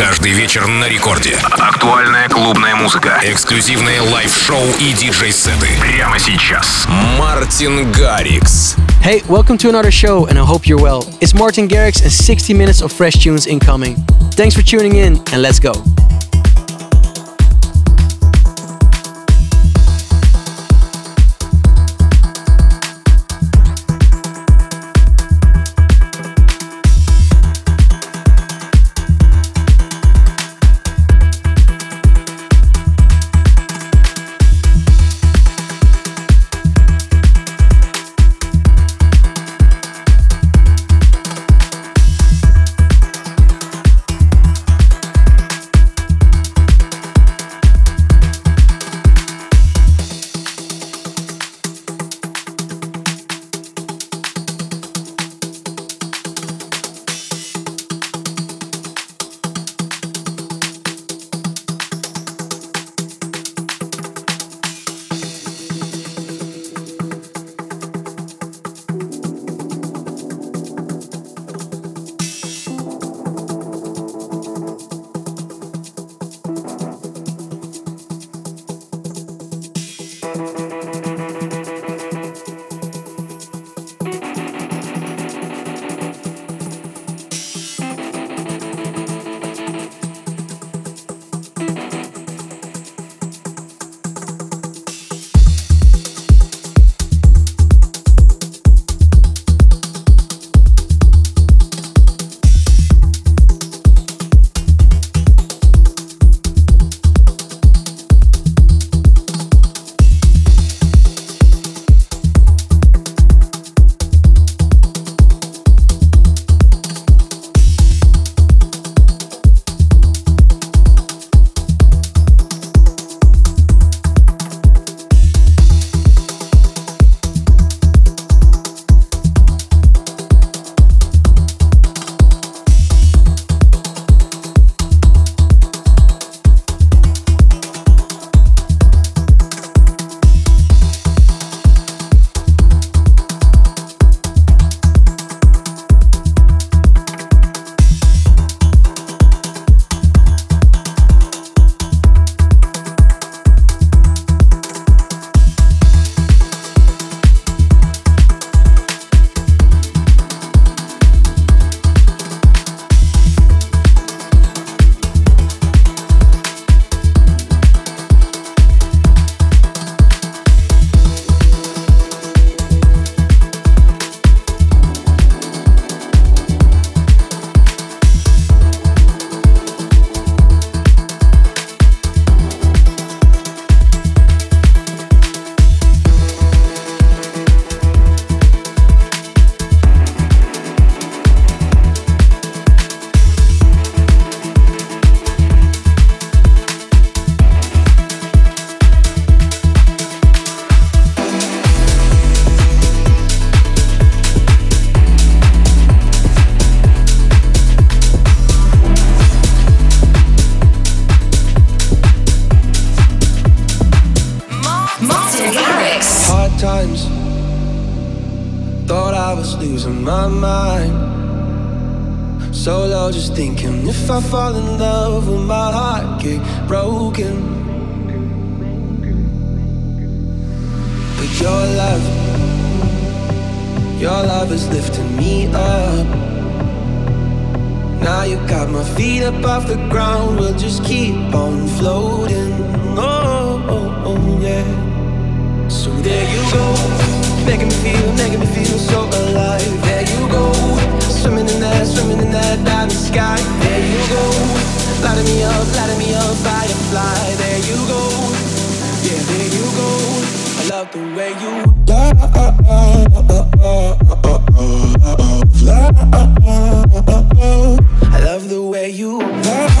Каждый вечер на рекорде. Актуальная клубная музыка. Эксклюзивные лайв-шоу и диджей-сеты. Прямо сейчас. Мартин Hey, welcome to another show, and I hope you're well. It's Martin Garrix and 60 minutes of fresh tunes incoming. Thanks for tuning in, and let's go. mind. So low, just thinking if I fall in love, will my heart get broken? But your love, your love is lifting me up. Now you got my feet up off the ground, we'll just keep on floating. Oh, oh, oh yeah. So there you go, making me feel, making me feel so alive go, swimming in that, swimming in that diamond sky. There you go, lighting me up, lighting me up, firefly. There you go, yeah, there you go. I love the way you. Love. I love the way you. Love.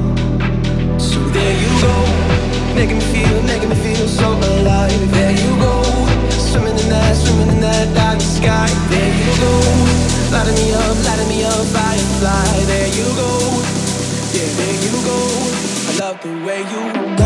go, making me feel, making me feel so alive. There you go, swimming in that, swimming in that sky. There you go, lighting me up, lighting me up, firefly. There you go, yeah, there you go. I love the way you.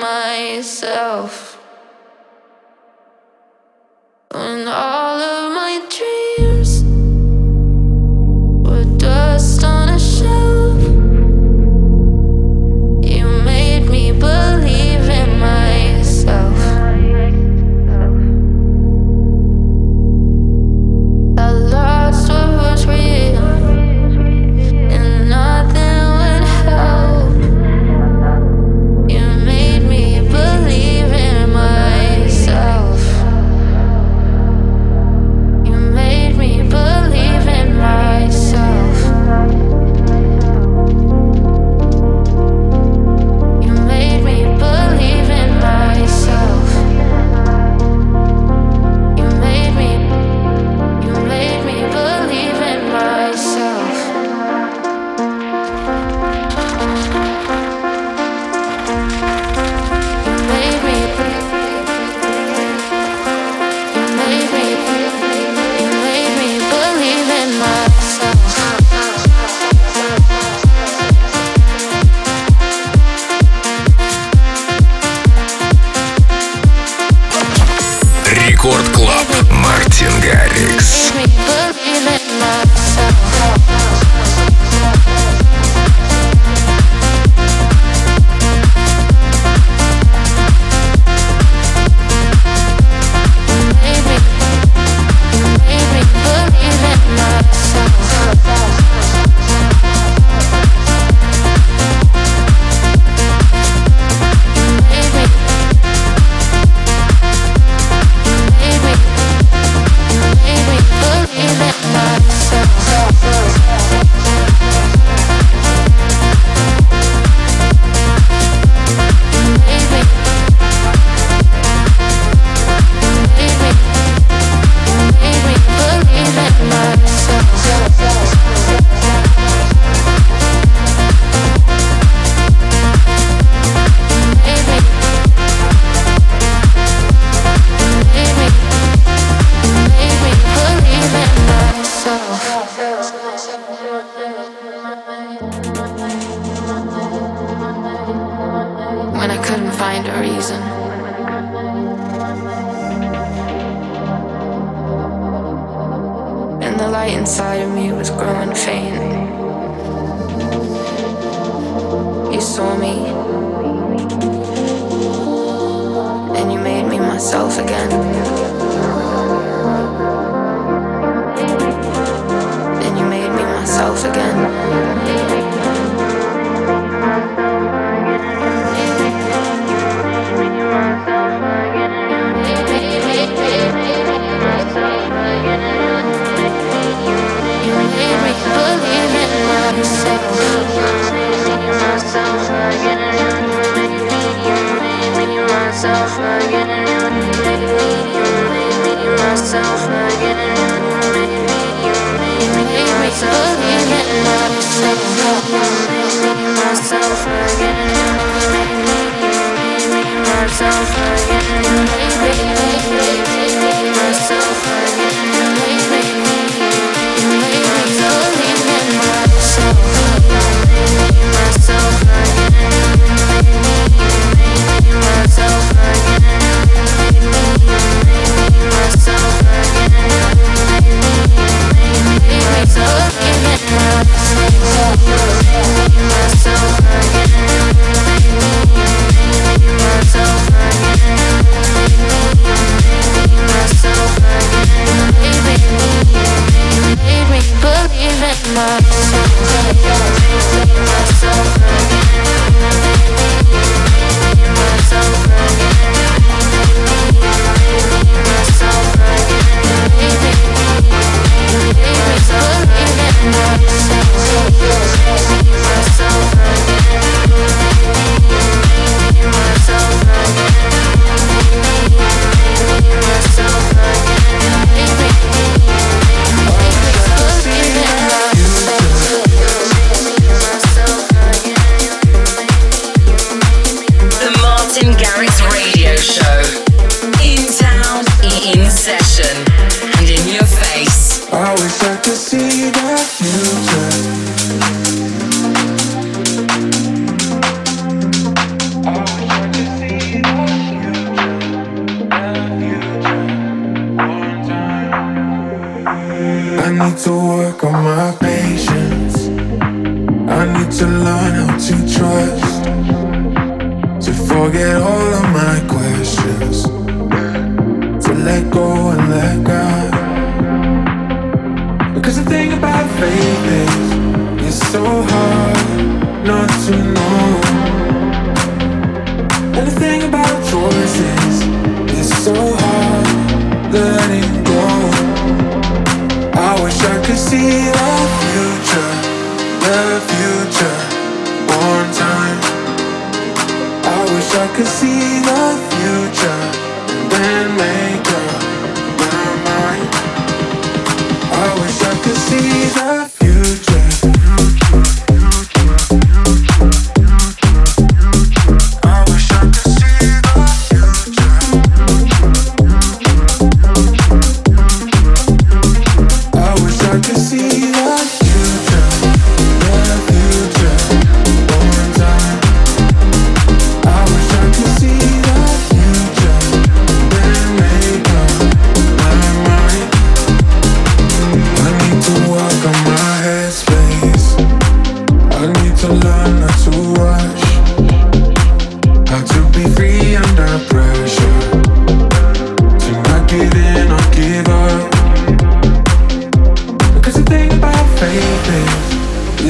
Myself. Again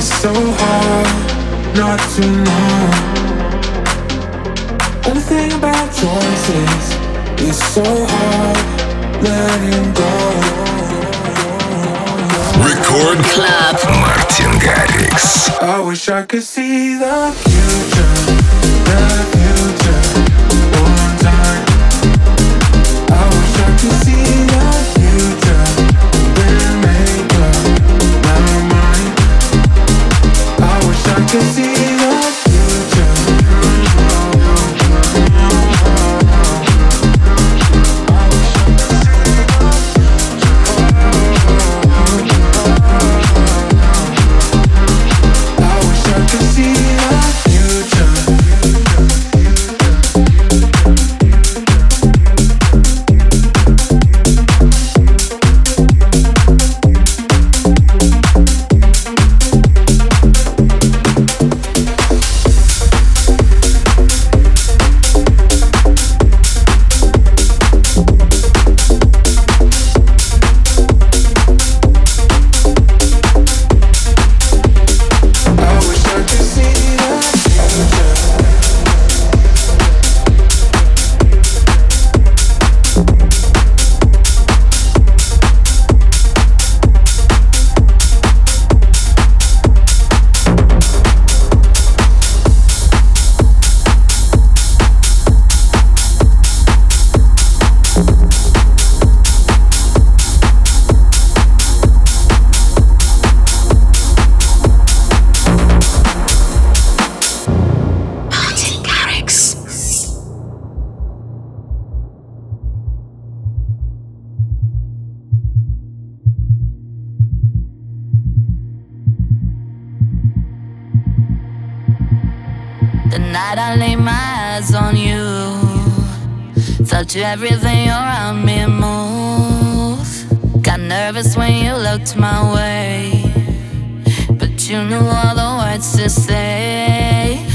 It's so hard not to know. Anything about choices is so hard letting go. Record Club Martin Garrix. I wish I could see the future. The future. Felt you Felt everything around me move. Got nervous when you looked my way. But you knew all the words to say.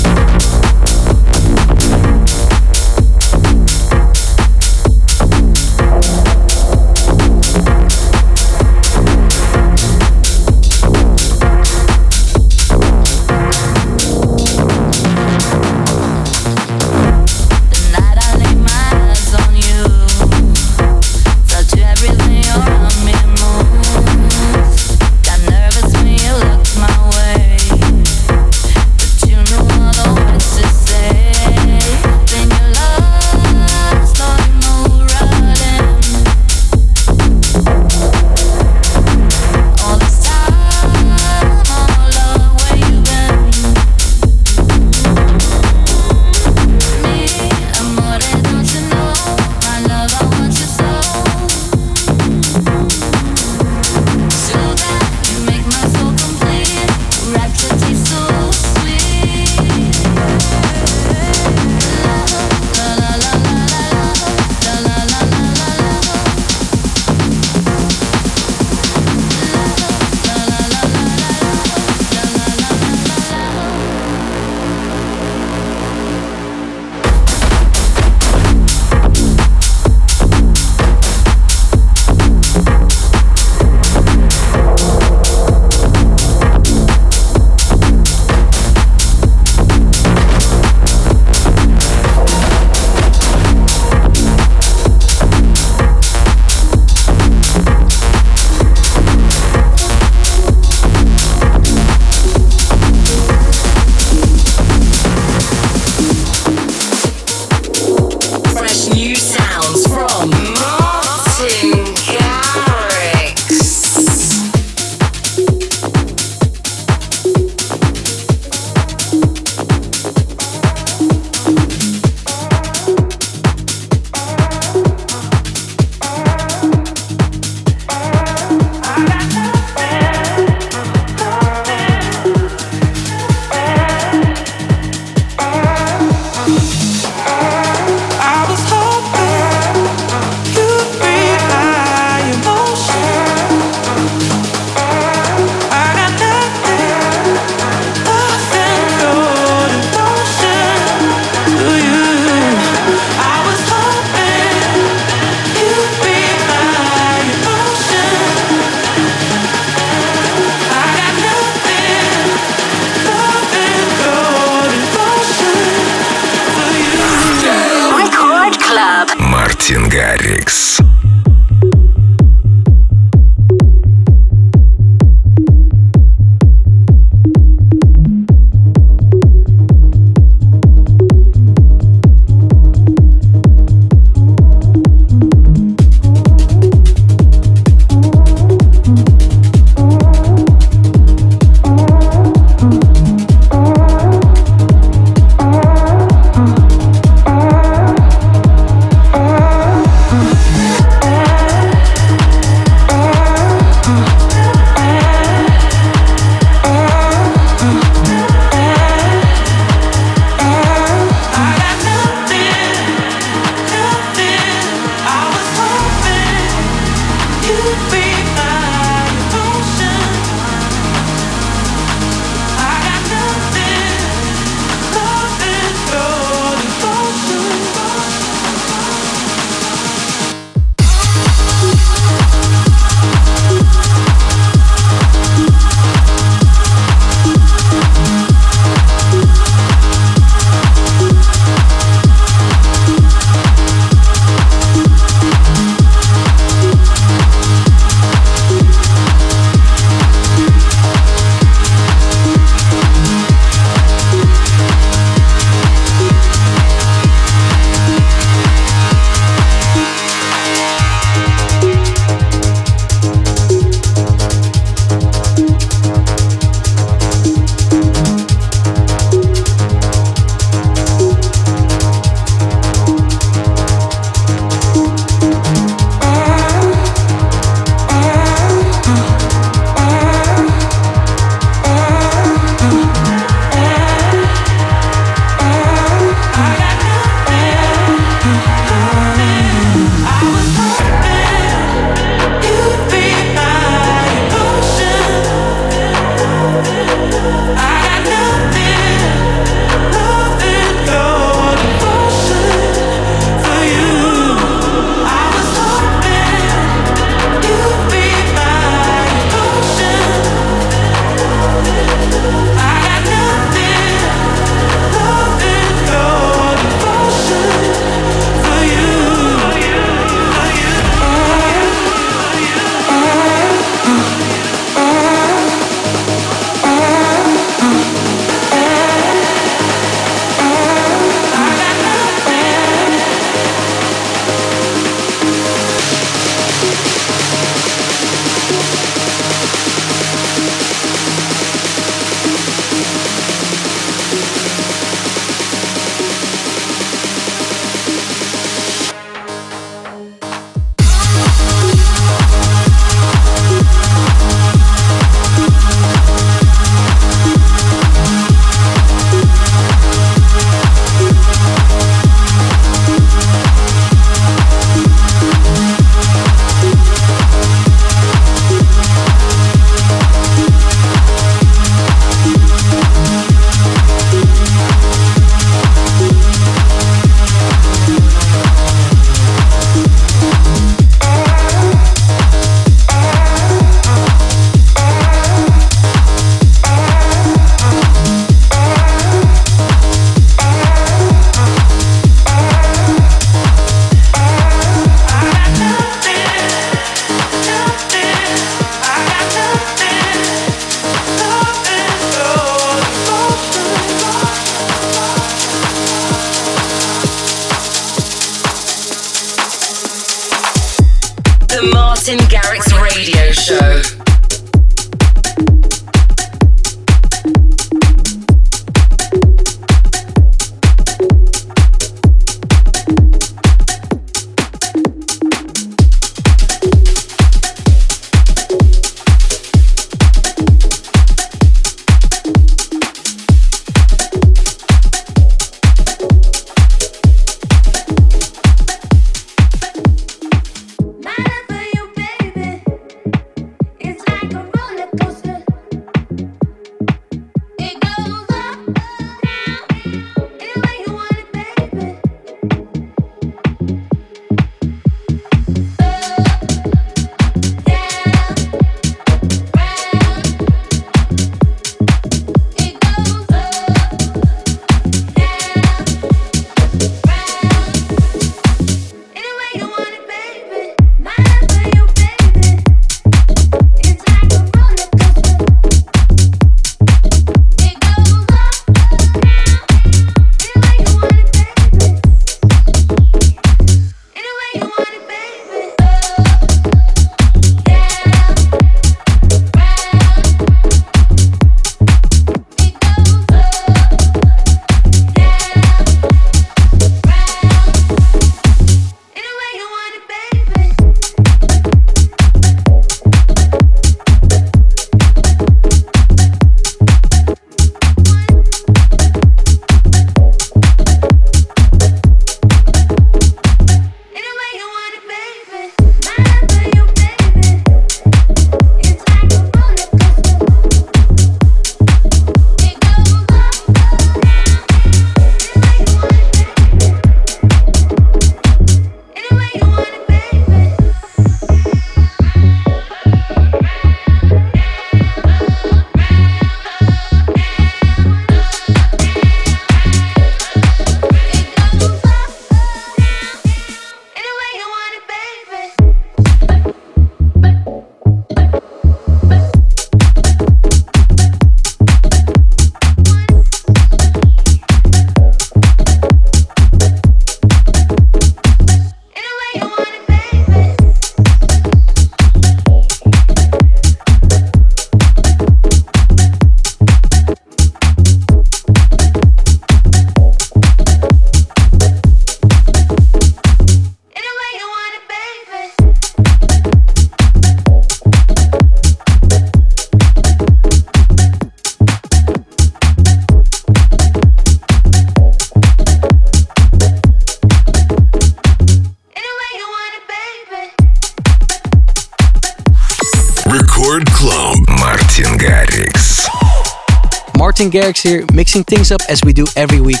Martin Garrix here, mixing things up as we do every week.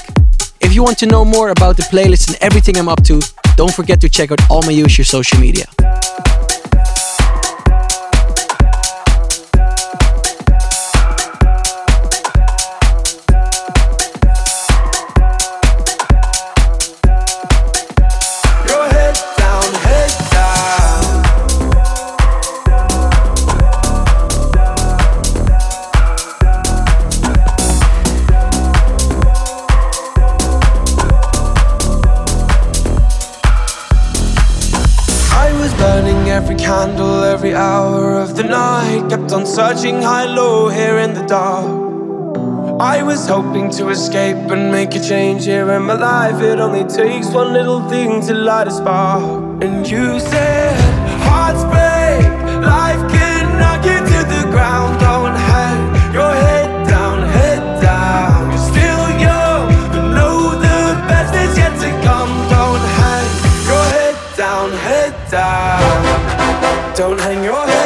If you want to know more about the playlist and everything I'm up to, don't forget to check out all my usual social media. Searching high low here in the dark. I was hoping to escape and make a change here in my life. It only takes one little thing to light a spark. And you said, Hearts break, life can knock you to the ground. Don't hang your head down, head down. You're still young, but know the best is yet to come. Don't hang your head down, head down. Don't hang your head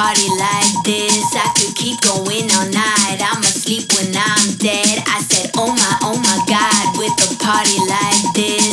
party like this. I could keep going all night. I'ma sleep when I'm dead. I said, oh my, oh my god, with a party like this.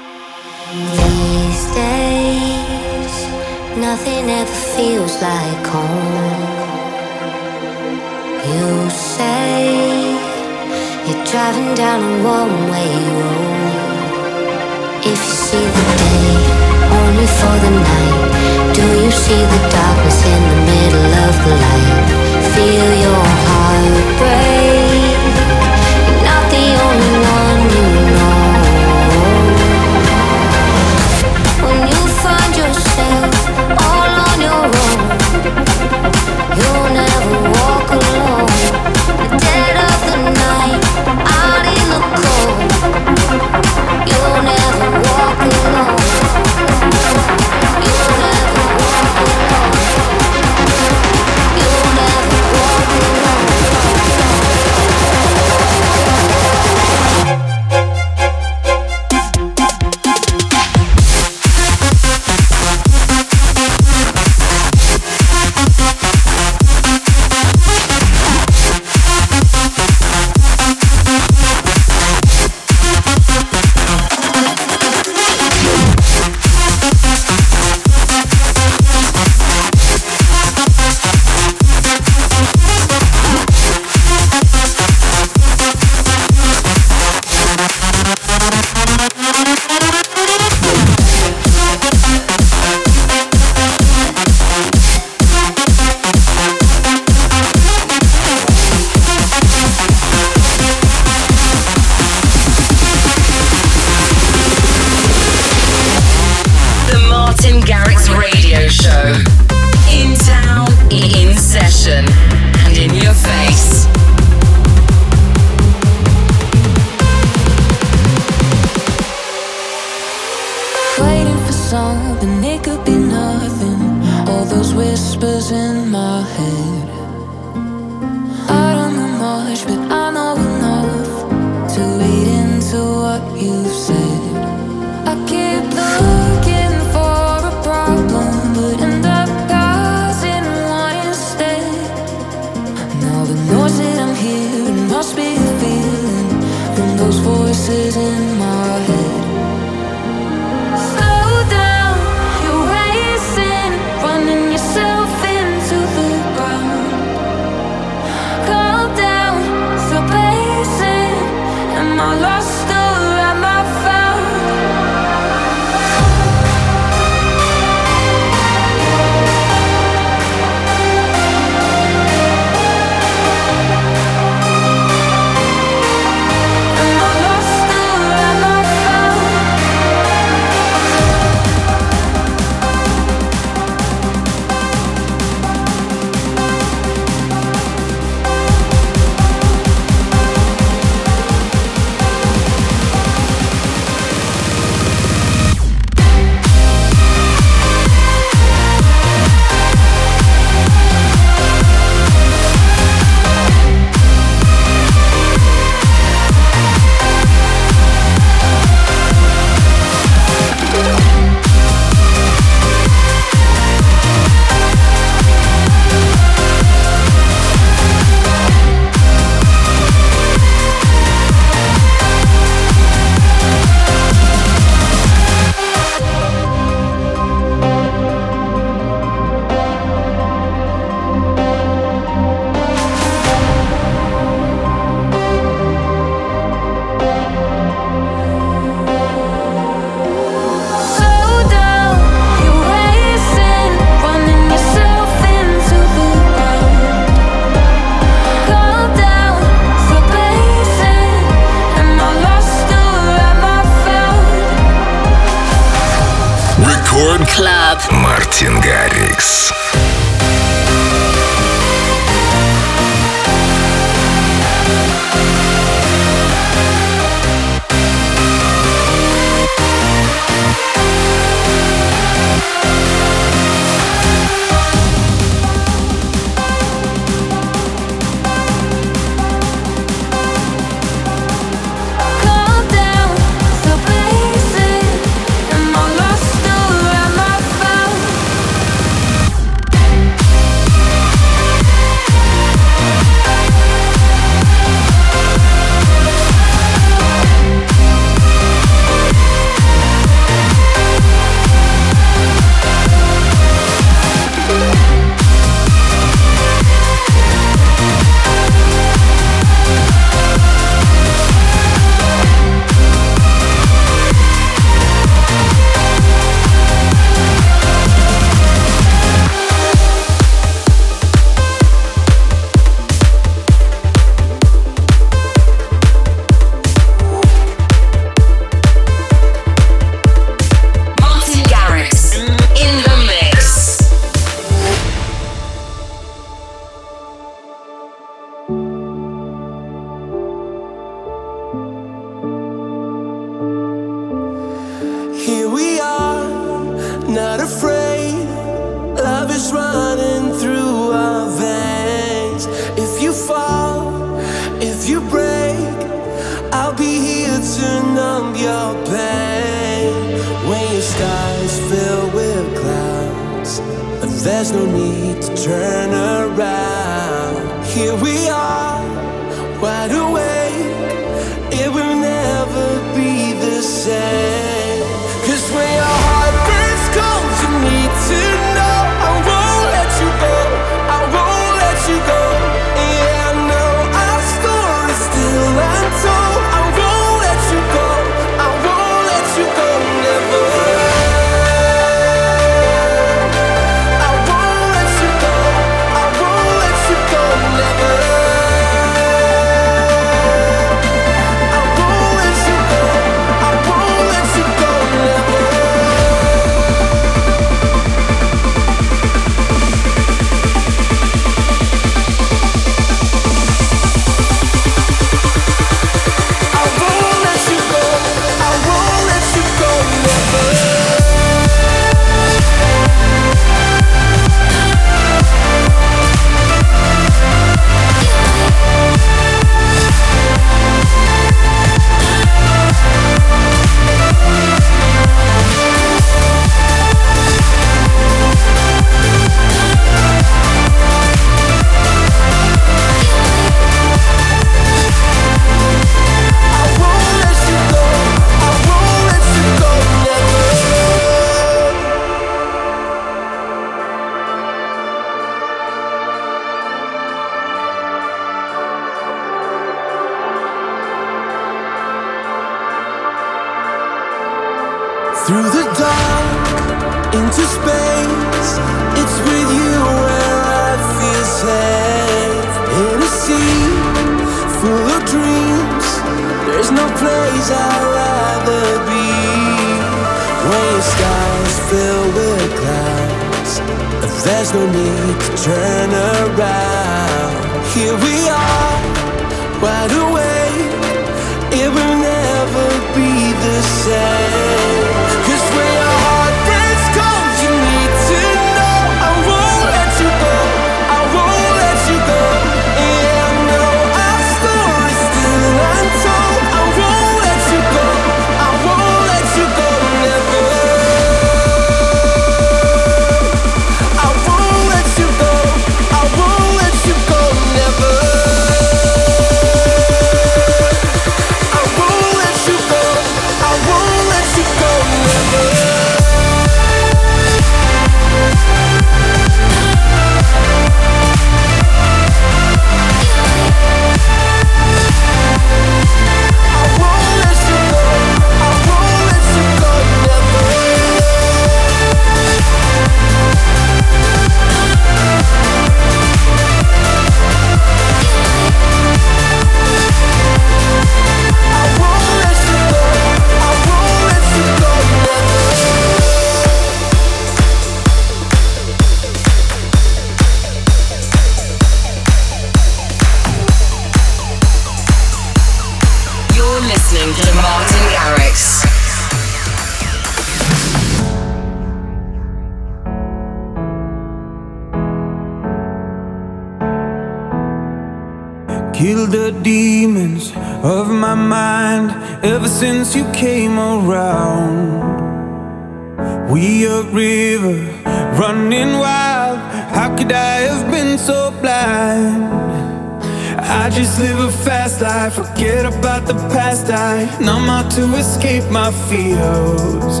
feels.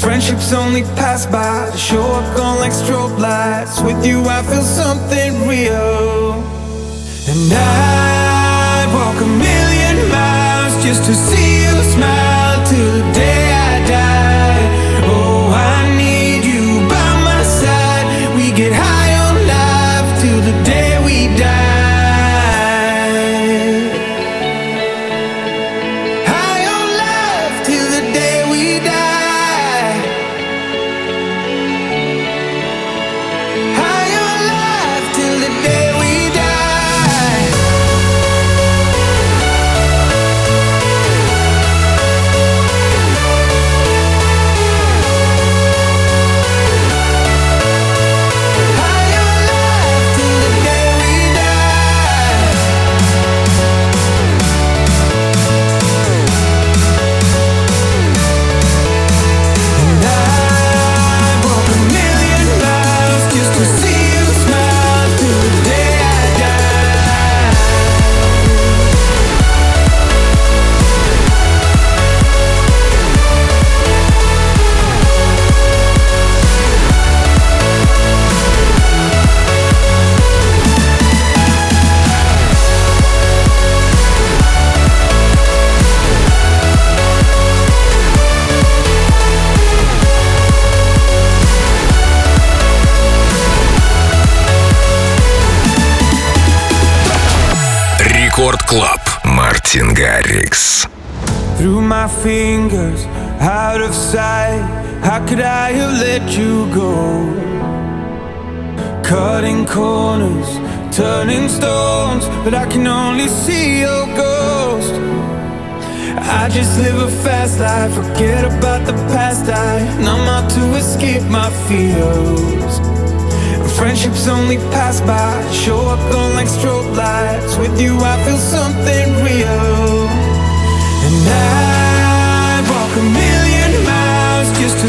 Friendships only pass by, show up gone like strobe lights. With you, I feel something real. And I'd walk a million miles just to see. But I can only see your ghost. I just live a fast life, forget about the past. I numb out to escape my fears. Friendships only pass by, show up on like strobe lights. With you, I feel something real. And I walk a million miles just to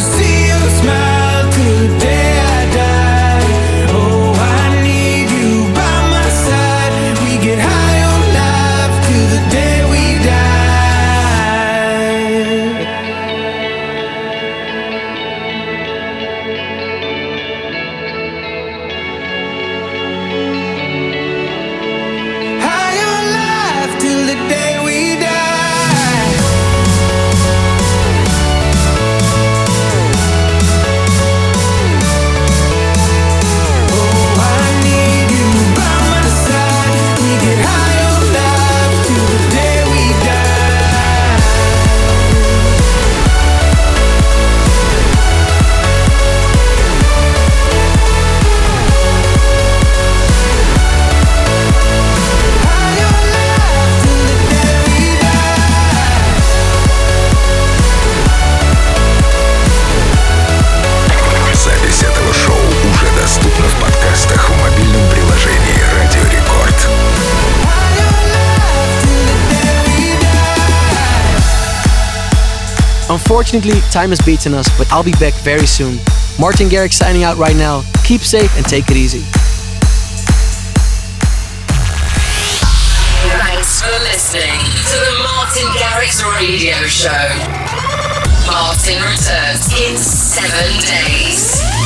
Unfortunately, time has beaten us, but I'll be back very soon. Martin Garrix signing out right now. Keep safe and take it easy. Thanks for listening to the Martin Garrix Radio Show. Martin returns in seven days.